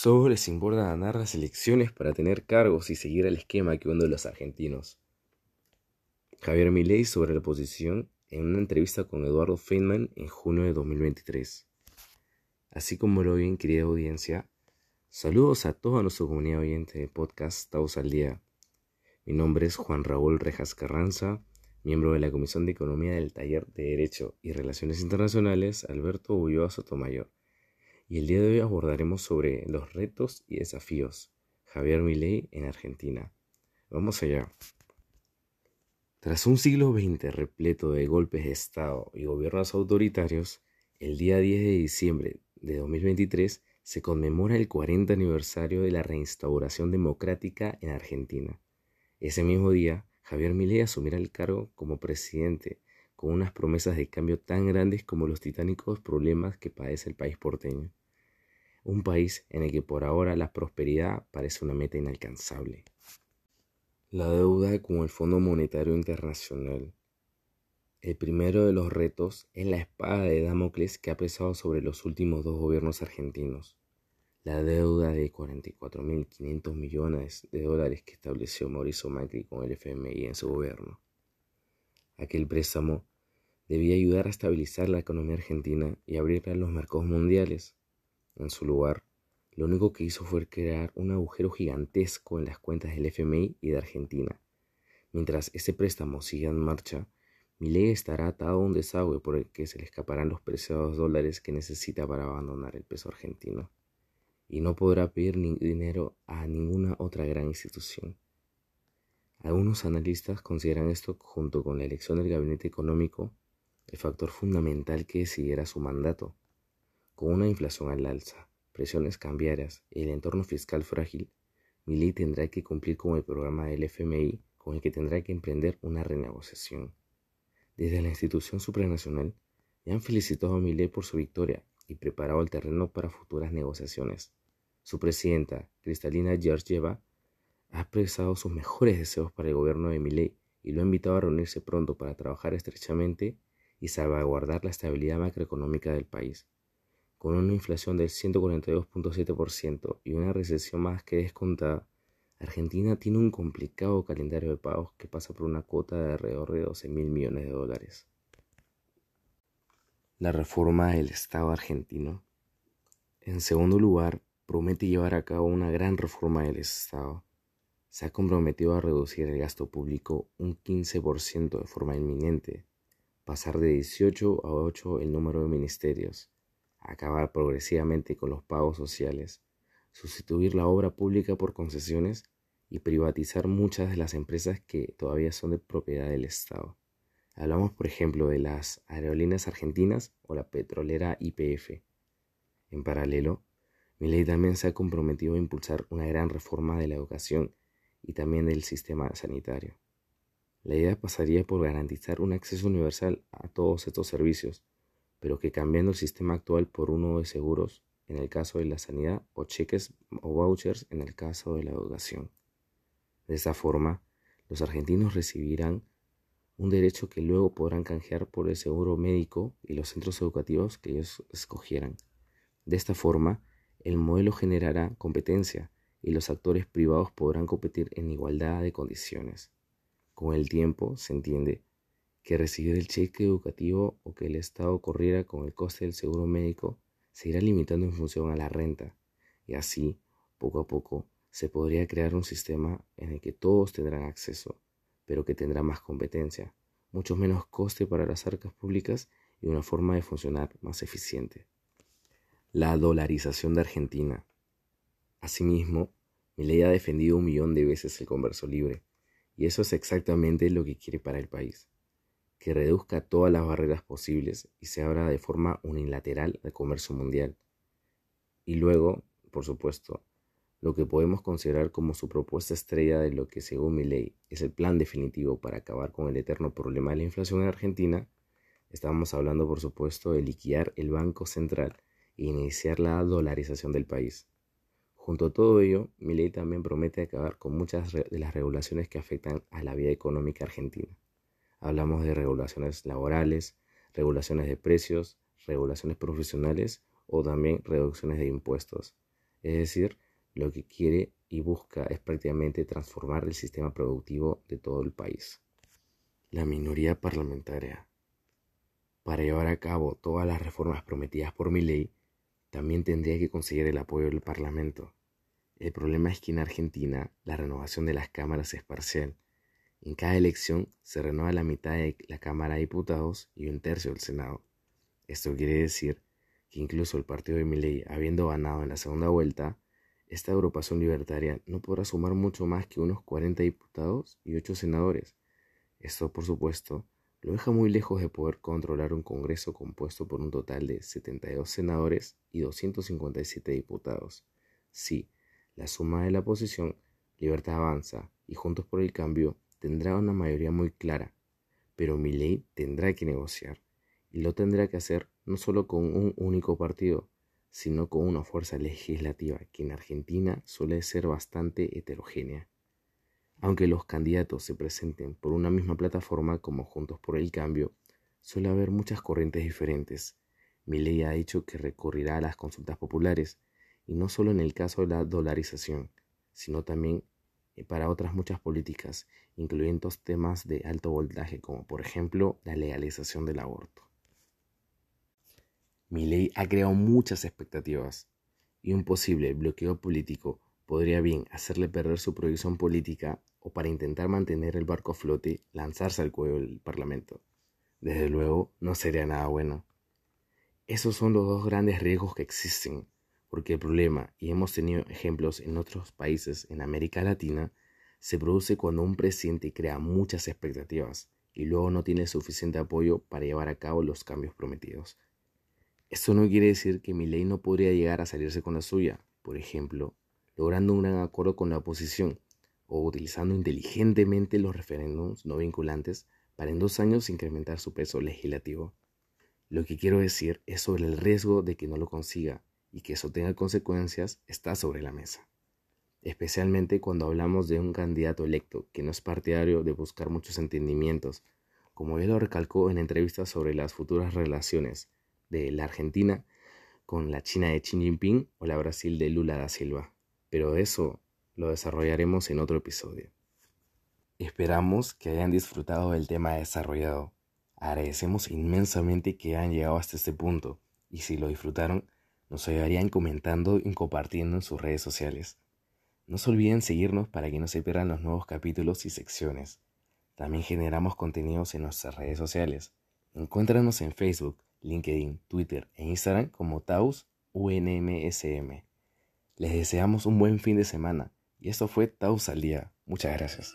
Solo les importa ganar las elecciones para tener cargos y seguir el esquema que hunde los argentinos. Javier Milei sobre la oposición en una entrevista con Eduardo Feynman en junio de 2023. Así como lo ven, querida audiencia, saludos a toda nuestra comunidad oyente de podcast Taos al Día. Mi nombre es Juan Raúl Rejas Carranza, miembro de la Comisión de Economía del Taller de Derecho y Relaciones Internacionales Alberto Ulloa Sotomayor y el día de hoy abordaremos sobre los retos y desafíos. Javier Milei en Argentina. Vamos allá. Tras un siglo XX repleto de golpes de Estado y gobiernos autoritarios, el día 10 de diciembre de 2023 se conmemora el 40 aniversario de la reinstauración democrática en Argentina. Ese mismo día, Javier Milei asumirá el cargo como presidente con unas promesas de cambio tan grandes como los titánicos problemas que padece el país porteño un país en el que por ahora la prosperidad parece una meta inalcanzable. La deuda como el Fondo Monetario Internacional. El primero de los retos es la espada de Damocles que ha pesado sobre los últimos dos gobiernos argentinos. La deuda de 44.500 millones de dólares que estableció Mauricio Macri con el FMI en su gobierno. Aquel préstamo debía ayudar a estabilizar la economía argentina y abrirla a los mercados mundiales en su lugar, lo único que hizo fue crear un agujero gigantesco en las cuentas del FMI y de Argentina. Mientras ese préstamo siga en marcha, Milei estará atado a un desagüe por el que se le escaparán los preciados dólares que necesita para abandonar el peso argentino, y no podrá pedir dinero a ninguna otra gran institución. Algunos analistas consideran esto, junto con la elección del gabinete económico, el factor fundamental que decidirá su mandato. Con una inflación al alza, presiones cambiarias y el entorno fiscal frágil, Milei tendrá que cumplir con el programa del FMI con el que tendrá que emprender una renegociación. Desde la institución supranacional ya han felicitado a Milei por su victoria y preparado el terreno para futuras negociaciones. Su presidenta, Cristalina Georgieva, ha expresado sus mejores deseos para el gobierno de Milei y lo ha invitado a reunirse pronto para trabajar estrechamente y salvaguardar la estabilidad macroeconómica del país con una inflación del 142.7% y una recesión más que descontada, Argentina tiene un complicado calendario de pagos que pasa por una cuota de alrededor de 12 mil millones de dólares. La reforma del Estado argentino. En segundo lugar, promete llevar a cabo una gran reforma del Estado. Se ha comprometido a reducir el gasto público un 15% de forma inminente, pasar de 18 a 8 el número de ministerios, acabar progresivamente con los pagos sociales, sustituir la obra pública por concesiones y privatizar muchas de las empresas que todavía son de propiedad del Estado. Hablamos, por ejemplo, de las aerolíneas argentinas o la petrolera YPF. En paralelo, ley también se ha comprometido a impulsar una gran reforma de la educación y también del sistema sanitario. La idea pasaría por garantizar un acceso universal a todos estos servicios, pero que cambiando el sistema actual por uno de seguros en el caso de la sanidad o cheques o vouchers en el caso de la educación. De esa forma, los argentinos recibirán un derecho que luego podrán canjear por el seguro médico y los centros educativos que ellos escogieran. De esta forma, el modelo generará competencia y los actores privados podrán competir en igualdad de condiciones. Con el tiempo, se entiende, que recibir el cheque educativo o que el Estado corriera con el coste del seguro médico se irá limitando en función a la renta y así, poco a poco, se podría crear un sistema en el que todos tendrán acceso, pero que tendrá más competencia, mucho menos coste para las arcas públicas y una forma de funcionar más eficiente. La dolarización de Argentina. Asimismo, ley ha defendido un millón de veces el converso libre, y eso es exactamente lo que quiere para el país que reduzca todas las barreras posibles y se abra de forma unilateral al comercio mundial. Y luego, por supuesto, lo que podemos considerar como su propuesta estrella de lo que según mi ley es el plan definitivo para acabar con el eterno problema de la inflación en Argentina, estamos hablando por supuesto de liquidar el Banco Central e iniciar la dolarización del país. Junto a todo ello, mi ley también promete acabar con muchas de las regulaciones que afectan a la vida económica argentina. Hablamos de regulaciones laborales, regulaciones de precios, regulaciones profesionales o también reducciones de impuestos. Es decir, lo que quiere y busca es prácticamente transformar el sistema productivo de todo el país. La minoría parlamentaria. Para llevar a cabo todas las reformas prometidas por mi ley, también tendría que conseguir el apoyo del Parlamento. El problema es que en Argentina la renovación de las cámaras es parcial. En cada elección se renueva la mitad de la Cámara de Diputados y un tercio del Senado. Esto quiere decir que incluso el partido de Milei, habiendo ganado en la segunda vuelta, esta agrupación libertaria no podrá sumar mucho más que unos 40 diputados y 8 senadores. Esto, por supuesto, lo deja muy lejos de poder controlar un Congreso compuesto por un total de 72 senadores y 257 diputados. Sí, la suma de la oposición, Libertad Avanza y Juntos por el Cambio tendrá una mayoría muy clara, pero mi ley tendrá que negociar y lo tendrá que hacer no solo con un único partido, sino con una fuerza legislativa que en Argentina suele ser bastante heterogénea. Aunque los candidatos se presenten por una misma plataforma como Juntos por el Cambio, suele haber muchas corrientes diferentes. Mi ley ha dicho que recurrirá a las consultas populares, y no solo en el caso de la dolarización, sino también eh, para otras muchas políticas, incluyendo temas de alto voltaje, como por ejemplo la legalización del aborto. Mi ley ha creado muchas expectativas, y un posible bloqueo político podría bien hacerle perder su proyección política o para intentar mantener el barco a flote lanzarse al cuello del Parlamento. Desde luego, no sería nada bueno. Esos son los dos grandes riesgos que existen porque el problema, y hemos tenido ejemplos en otros países en América Latina, se produce cuando un presidente crea muchas expectativas y luego no tiene suficiente apoyo para llevar a cabo los cambios prometidos. Esto no quiere decir que mi ley no podría llegar a salirse con la suya, por ejemplo, logrando un gran acuerdo con la oposición o utilizando inteligentemente los referéndums no vinculantes para en dos años incrementar su peso legislativo. Lo que quiero decir es sobre el riesgo de que no lo consiga y que eso tenga consecuencias está sobre la mesa. Especialmente cuando hablamos de un candidato electo que no es partidario de buscar muchos entendimientos, como él lo recalcó en entrevistas sobre las futuras relaciones de la Argentina con la China de Xi Jinping o la Brasil de Lula da Silva. Pero eso lo desarrollaremos en otro episodio. Esperamos que hayan disfrutado del tema desarrollado. Agradecemos inmensamente que hayan llegado hasta este punto y si lo disfrutaron, nos ayudarían comentando y compartiendo en sus redes sociales. No se olviden seguirnos para que no se pierdan los nuevos capítulos y secciones. También generamos contenidos en nuestras redes sociales. Encuéntranos en Facebook, LinkedIn, Twitter e Instagram como Taus UNMSM. Les deseamos un buen fin de semana y esto fue Taus al día. Muchas gracias.